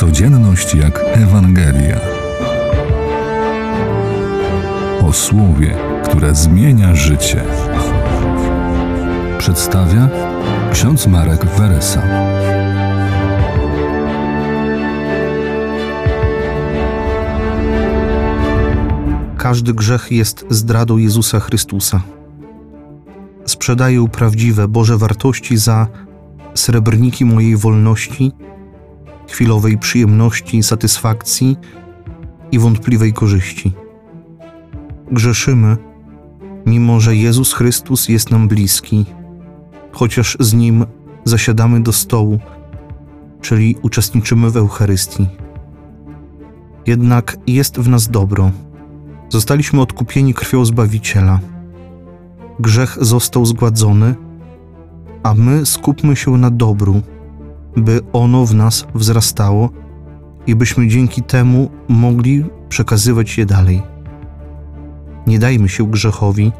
Codzienność jak Ewangelia. O słowie, które zmienia życie. Przedstawia ksiądz Marek Weresa. Każdy grzech jest zdradą Jezusa Chrystusa. Sprzedaję prawdziwe Boże wartości za srebrniki mojej wolności, chwilowej przyjemności, satysfakcji i wątpliwej korzyści. Grzeszymy, mimo że Jezus Chrystus jest nam bliski, chociaż z Nim zasiadamy do stołu, czyli uczestniczymy w Eucharystii. Jednak jest w nas dobro. Zostaliśmy odkupieni krwią Zbawiciela. Grzech został zgładzony, a my skupmy się na dobru, by ono w nas wzrastało i byśmy dzięki temu mogli przekazywać je dalej. Nie dajmy się grzechowi,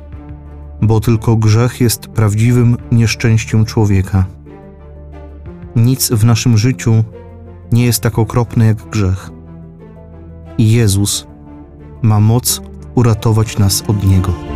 bo tylko grzech jest prawdziwym nieszczęściem człowieka. Nic w naszym życiu nie jest tak okropne jak grzech. I Jezus ma moc uratować nas od niego.